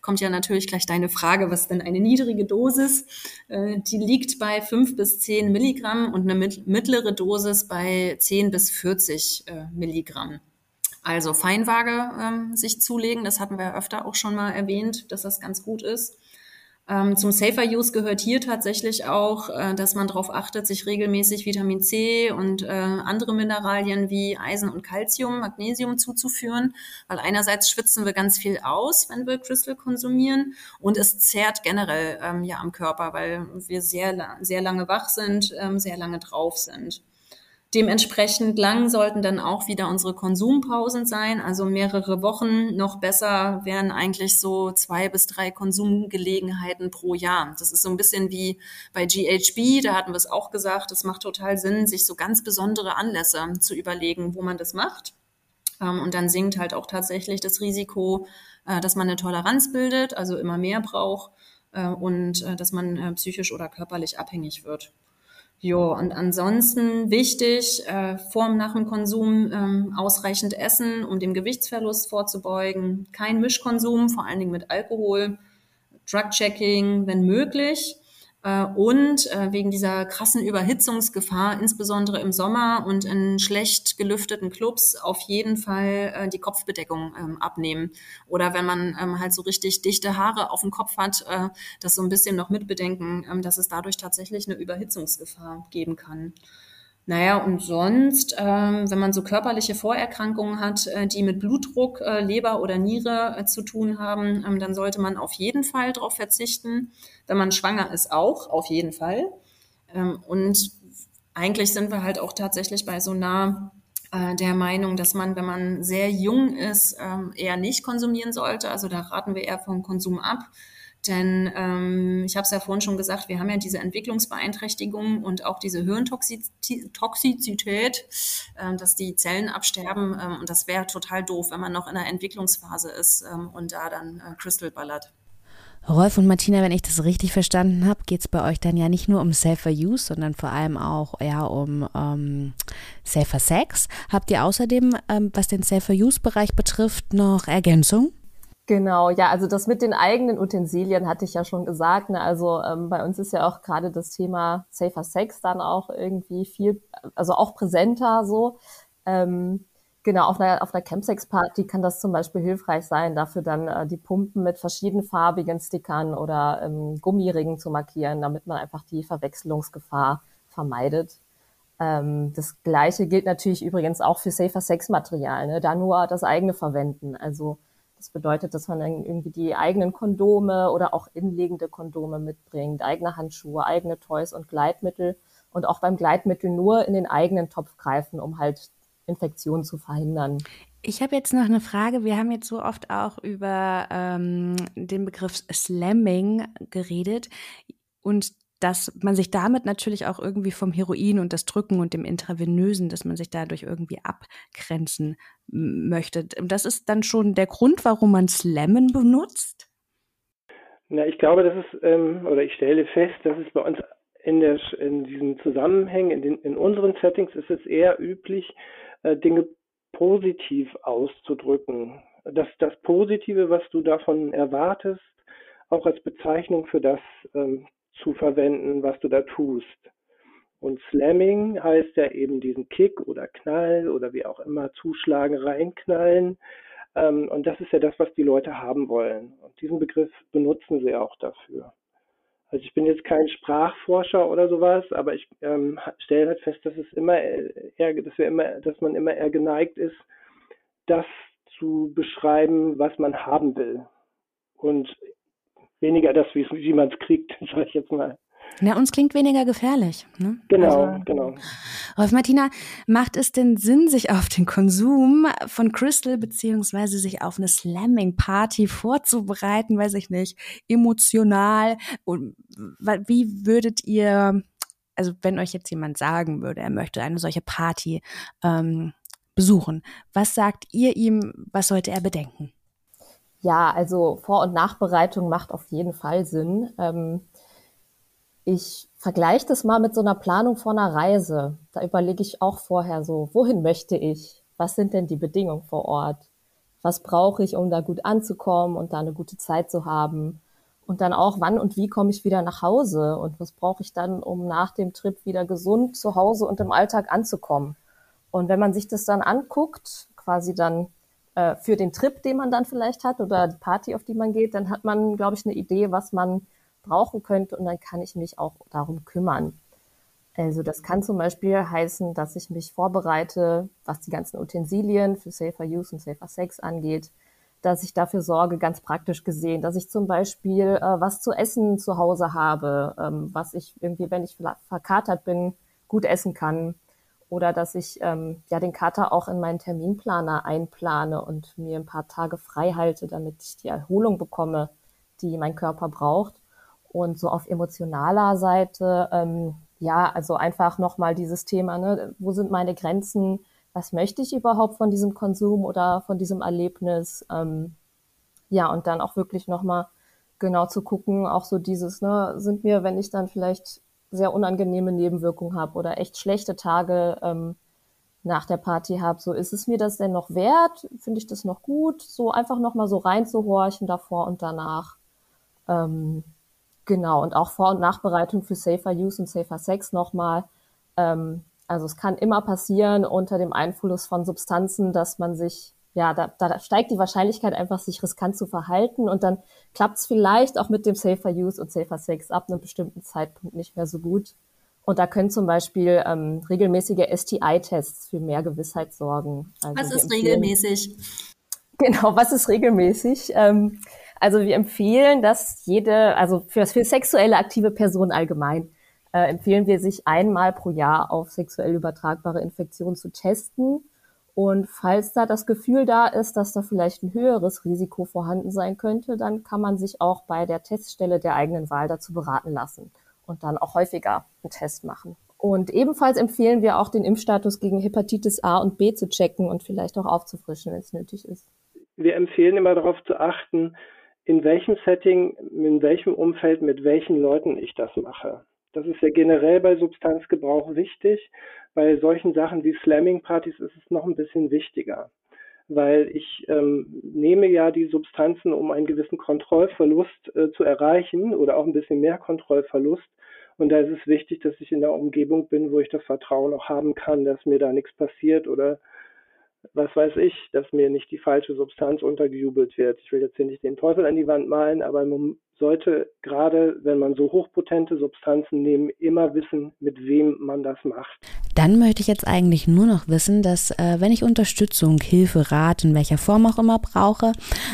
kommt ja natürlich gleich deine Frage, was denn eine niedrige Dosis? Äh, die liegt bei fünf bis zehn Milligramm und eine mittlere Dosis bei zehn bis 40 äh, Milligramm. Also Feinwaage ähm, sich zulegen, das hatten wir öfter auch schon mal erwähnt, dass das ganz gut ist. Ähm, zum Safer Use gehört hier tatsächlich auch, äh, dass man darauf achtet, sich regelmäßig Vitamin C und äh, andere Mineralien wie Eisen und Calcium, Magnesium zuzuführen, weil einerseits schwitzen wir ganz viel aus, wenn wir Crystal konsumieren und es zehrt generell ähm, ja am Körper, weil wir sehr, sehr lange wach sind, ähm, sehr lange drauf sind. Dementsprechend lang sollten dann auch wieder unsere Konsumpausen sein, also mehrere Wochen. Noch besser wären eigentlich so zwei bis drei Konsumgelegenheiten pro Jahr. Das ist so ein bisschen wie bei GHB, da hatten wir es auch gesagt, es macht total Sinn, sich so ganz besondere Anlässe zu überlegen, wo man das macht. Ähm, und dann sinkt halt auch tatsächlich das Risiko, äh, dass man eine Toleranz bildet, also immer mehr braucht äh, und äh, dass man psychisch oder körperlich abhängig wird. Jo, und ansonsten wichtig, äh, vor und nach dem Konsum ähm, ausreichend essen, um dem Gewichtsverlust vorzubeugen. Kein Mischkonsum, vor allen Dingen mit Alkohol. Drug-Checking, wenn möglich. Äh, und äh, wegen dieser krassen Überhitzungsgefahr, insbesondere im Sommer und in schlecht gelüfteten Clubs, auf jeden Fall äh, die Kopfbedeckung ähm, abnehmen. Oder wenn man ähm, halt so richtig dichte Haare auf dem Kopf hat, das so ein bisschen noch mitbedenken, ähm, dass es dadurch tatsächlich eine Überhitzungsgefahr geben kann. Naja, und sonst, ähm, wenn man so körperliche Vorerkrankungen hat, äh, die mit Blutdruck, äh, Leber oder Niere äh, zu tun haben, ähm, dann sollte man auf jeden Fall darauf verzichten. Wenn man schwanger ist, auch, auf jeden Fall. Ähm, und eigentlich sind wir halt auch tatsächlich bei so nah äh, der Meinung, dass man, wenn man sehr jung ist, ähm, eher nicht konsumieren sollte. Also da raten wir eher vom Konsum ab. Denn ähm, ich habe es ja vorhin schon gesagt, wir haben ja diese Entwicklungsbeeinträchtigung und auch diese Hirntoxizität, äh, dass die Zellen absterben. Ähm, und das wäre total doof, wenn man noch in einer Entwicklungsphase ist ähm, und da dann äh, Crystal ballert. Rolf und Martina, wenn ich das richtig verstanden habe, geht es bei euch dann ja nicht nur um Safer Use, sondern vor allem auch ja, um ähm, Safer Sex. Habt ihr außerdem, ähm, was den Safer Use-Bereich betrifft, noch Ergänzung? Genau, ja, also das mit den eigenen Utensilien hatte ich ja schon gesagt. Ne? Also ähm, bei uns ist ja auch gerade das Thema Safer Sex dann auch irgendwie viel, also auch präsenter so. Ähm, genau, auf einer, auf einer Campsex-Party kann das zum Beispiel hilfreich sein, dafür dann äh, die Pumpen mit verschiedenfarbigen Stickern oder ähm, Gummiringen zu markieren, damit man einfach die Verwechslungsgefahr vermeidet. Ähm, das Gleiche gilt natürlich übrigens auch für Safer Sex-Material, ne? da nur das eigene verwenden. Also das bedeutet, dass man dann irgendwie die eigenen Kondome oder auch inlegende Kondome mitbringt, eigene Handschuhe, eigene Toys und Gleitmittel und auch beim Gleitmittel nur in den eigenen Topf greifen, um halt Infektionen zu verhindern. Ich habe jetzt noch eine Frage. Wir haben jetzt so oft auch über ähm, den Begriff Slamming geredet. Und dass man sich damit natürlich auch irgendwie vom Heroin und das Drücken und dem Intravenösen, dass man sich dadurch irgendwie abgrenzen möchte. Das ist dann schon der Grund, warum man Slammen benutzt? Na, ich glaube, das ist, ähm, oder ich stelle fest, dass es bei uns in, der, in diesen Zusammenhängen, in, den, in unseren Settings ist es eher üblich, äh, Dinge positiv auszudrücken. Das, das Positive, was du davon erwartest, auch als Bezeichnung für das ähm, zu verwenden, was du da tust. Und Slamming heißt ja eben diesen Kick oder Knall oder wie auch immer zuschlagen, reinknallen. Ähm, und das ist ja das, was die Leute haben wollen. Und diesen Begriff benutzen sie auch dafür. Also ich bin jetzt kein Sprachforscher oder sowas, aber ich ähm, stelle halt fest, dass es immer eher, dass wir immer, dass man immer eher geneigt ist, das zu beschreiben, was man haben will. Und weniger das, wie, man es kriegt, sage ich jetzt mal. Ja, uns klingt weniger gefährlich. Ne? Genau, also, genau. Rolf Martina, macht es denn Sinn, sich auf den Konsum von Crystal beziehungsweise sich auf eine Slamming-Party vorzubereiten, weiß ich nicht, emotional? Und wie würdet ihr, also wenn euch jetzt jemand sagen würde, er möchte eine solche Party ähm, besuchen, was sagt ihr ihm, was sollte er bedenken? Ja, also Vor- und Nachbereitung macht auf jeden Fall Sinn. Ähm, ich vergleiche das mal mit so einer Planung vor einer Reise. Da überlege ich auch vorher so, wohin möchte ich? Was sind denn die Bedingungen vor Ort? Was brauche ich, um da gut anzukommen und da eine gute Zeit zu haben? Und dann auch, wann und wie komme ich wieder nach Hause? Und was brauche ich dann, um nach dem Trip wieder gesund zu Hause und im Alltag anzukommen? Und wenn man sich das dann anguckt, quasi dann äh, für den Trip, den man dann vielleicht hat oder die Party, auf die man geht, dann hat man, glaube ich, eine Idee, was man brauchen könnte und dann kann ich mich auch darum kümmern. Also das kann zum Beispiel heißen, dass ich mich vorbereite, was die ganzen Utensilien für Safer Use und Safer Sex angeht, dass ich dafür sorge, ganz praktisch gesehen, dass ich zum Beispiel äh, was zu essen zu Hause habe, ähm, was ich irgendwie, wenn ich verkatert bin, gut essen kann. Oder dass ich ähm, ja den Kater auch in meinen Terminplaner einplane und mir ein paar Tage frei halte, damit ich die Erholung bekomme, die mein Körper braucht. Und so auf emotionaler Seite, ähm, ja, also einfach nochmal dieses Thema, ne, wo sind meine Grenzen? Was möchte ich überhaupt von diesem Konsum oder von diesem Erlebnis? Ähm, ja, und dann auch wirklich nochmal genau zu gucken, auch so dieses, ne, sind mir, wenn ich dann vielleicht sehr unangenehme Nebenwirkungen habe oder echt schlechte Tage ähm, nach der Party habe, so ist es mir das denn noch wert? Finde ich das noch gut? So einfach nochmal so reinzuhorchen davor und danach. Ähm, Genau, und auch Vor- und Nachbereitung für Safer Use und Safer Sex nochmal. Ähm, also es kann immer passieren unter dem Einfluss von Substanzen, dass man sich, ja, da, da steigt die Wahrscheinlichkeit einfach, sich riskant zu verhalten und dann klappt es vielleicht auch mit dem Safer Use und Safer Sex ab einem bestimmten Zeitpunkt nicht mehr so gut. Und da können zum Beispiel ähm, regelmäßige STI-Tests für mehr Gewissheit sorgen. Also was ist regelmäßig? Genau, was ist regelmäßig? Ähm, also wir empfehlen, dass jede, also für, für sexuelle aktive Personen allgemein, äh, empfehlen wir, sich einmal pro Jahr auf sexuell übertragbare Infektionen zu testen. Und falls da das Gefühl da ist, dass da vielleicht ein höheres Risiko vorhanden sein könnte, dann kann man sich auch bei der Teststelle der eigenen Wahl dazu beraten lassen und dann auch häufiger einen Test machen. Und ebenfalls empfehlen wir auch, den Impfstatus gegen Hepatitis A und B zu checken und vielleicht auch aufzufrischen, wenn es nötig ist. Wir empfehlen immer darauf zu achten, in welchem Setting, in welchem Umfeld, mit welchen Leuten ich das mache. Das ist ja generell bei Substanzgebrauch wichtig. Bei solchen Sachen wie Slamming-Partys ist es noch ein bisschen wichtiger, weil ich ähm, nehme ja die Substanzen, um einen gewissen Kontrollverlust äh, zu erreichen oder auch ein bisschen mehr Kontrollverlust. Und da ist es wichtig, dass ich in der Umgebung bin, wo ich das Vertrauen auch haben kann, dass mir da nichts passiert oder was weiß ich, dass mir nicht die falsche Substanz untergejubelt wird. Ich will jetzt hier nicht den Teufel an die Wand malen, aber man sollte gerade, wenn man so hochpotente Substanzen nimmt, immer wissen, mit wem man das macht. Dann möchte ich jetzt eigentlich nur noch wissen, dass äh, wenn ich Unterstützung, Hilfe, Rat in welcher Form auch immer brauche,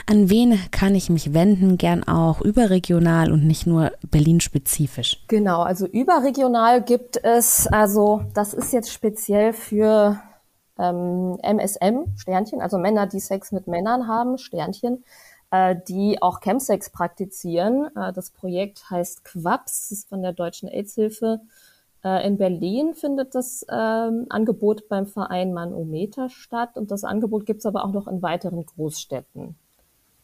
an wen kann ich mich wenden, gern auch überregional und nicht nur Berlin-spezifisch? Genau, also überregional gibt es, also das ist jetzt speziell für ähm, MSM, Sternchen, also Männer, die Sex mit Männern haben, Sternchen, äh, die auch Chemsex praktizieren. Äh, das Projekt heißt Quaps, ist von der Deutschen AIDS-Hilfe. Äh, in Berlin findet das ähm, Angebot beim Verein Manometer statt und das Angebot gibt es aber auch noch in weiteren Großstädten.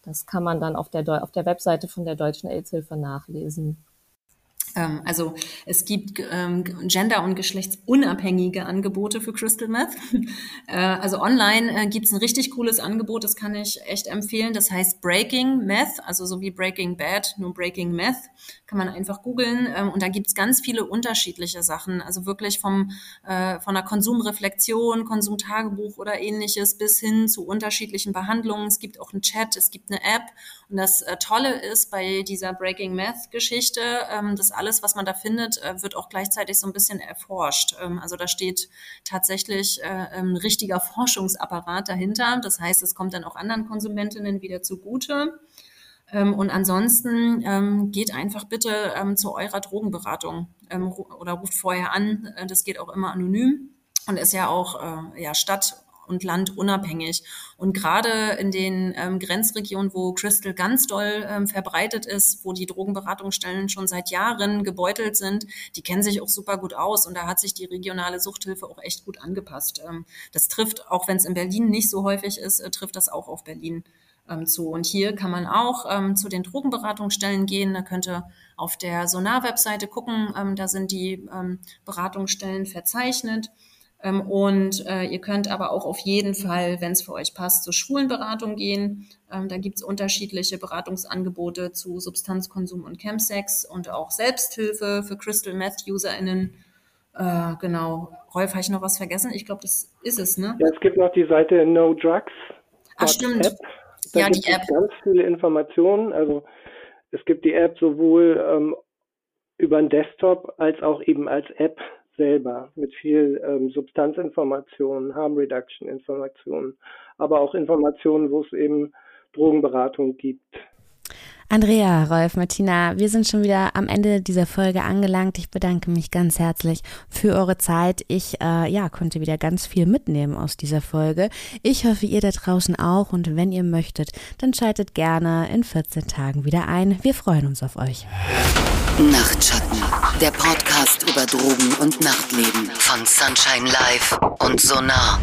Das kann man dann auf der, auf der Webseite von der Deutschen AIDS-Hilfe nachlesen. Ähm, also es gibt ähm, gender- und geschlechtsunabhängige Angebote für Crystal Meth. äh, also online äh, gibt es ein richtig cooles Angebot, das kann ich echt empfehlen. Das heißt Breaking Meth, also so wie Breaking Bad, nur Breaking Meth. Kann man einfach googeln. Ähm, und da gibt es ganz viele unterschiedliche Sachen. Also wirklich vom, äh, von der Konsumreflexion, Konsumtagebuch oder ähnliches bis hin zu unterschiedlichen Behandlungen. Es gibt auch einen Chat, es gibt eine App. Und das äh, Tolle ist bei dieser Breaking Meth-Geschichte, ähm, dass alles, was man da findet, äh, wird auch gleichzeitig so ein bisschen erforscht. Ähm, also da steht tatsächlich äh, ein richtiger Forschungsapparat dahinter. Das heißt, es kommt dann auch anderen Konsumentinnen wieder zugute. Ähm, und ansonsten ähm, geht einfach bitte ähm, zu eurer Drogenberatung oder ruft vorher an. Äh, das geht auch immer anonym und ist ja auch äh, ja, Stadt und Land unabhängig. Und gerade in den ähm, Grenzregionen, wo Crystal ganz doll ähm, verbreitet ist, wo die Drogenberatungsstellen schon seit Jahren gebeutelt sind, die kennen sich auch super gut aus. Und da hat sich die regionale Suchthilfe auch echt gut angepasst. Ähm, das trifft, auch wenn es in Berlin nicht so häufig ist, äh, trifft das auch auf Berlin ähm, zu. Und hier kann man auch ähm, zu den Drogenberatungsstellen gehen. Da könnt ihr auf der Sonar-Webseite gucken. Ähm, da sind die ähm, Beratungsstellen verzeichnet. Ähm, und äh, ihr könnt aber auch auf jeden Fall, wenn es für euch passt, zur Schulenberatung gehen. Ähm, da gibt es unterschiedliche Beratungsangebote zu Substanzkonsum und Chemsex und auch Selbsthilfe für Crystal Meth UserInnen. Äh, genau. Rolf, habe ich noch was vergessen? Ich glaube, das ist es, ne? Ja, es gibt noch die Seite No Drugs. Ach, stimmt. App. Da ja, gibt die App. ganz viele Informationen. Also es gibt die App sowohl ähm, über den Desktop als auch eben als App selber mit viel ähm, Substanzinformationen, Harm Reduction Informationen, aber auch Informationen, wo es eben Drogenberatung gibt. Andrea, Rolf, Martina, wir sind schon wieder am Ende dieser Folge angelangt. Ich bedanke mich ganz herzlich für eure Zeit. Ich äh, ja, konnte wieder ganz viel mitnehmen aus dieser Folge. Ich hoffe, ihr da draußen auch. Und wenn ihr möchtet, dann schaltet gerne in 14 Tagen wieder ein. Wir freuen uns auf euch. Nachtschatten, der Podcast über Drogen und Nachtleben von Sunshine Live und Sonar.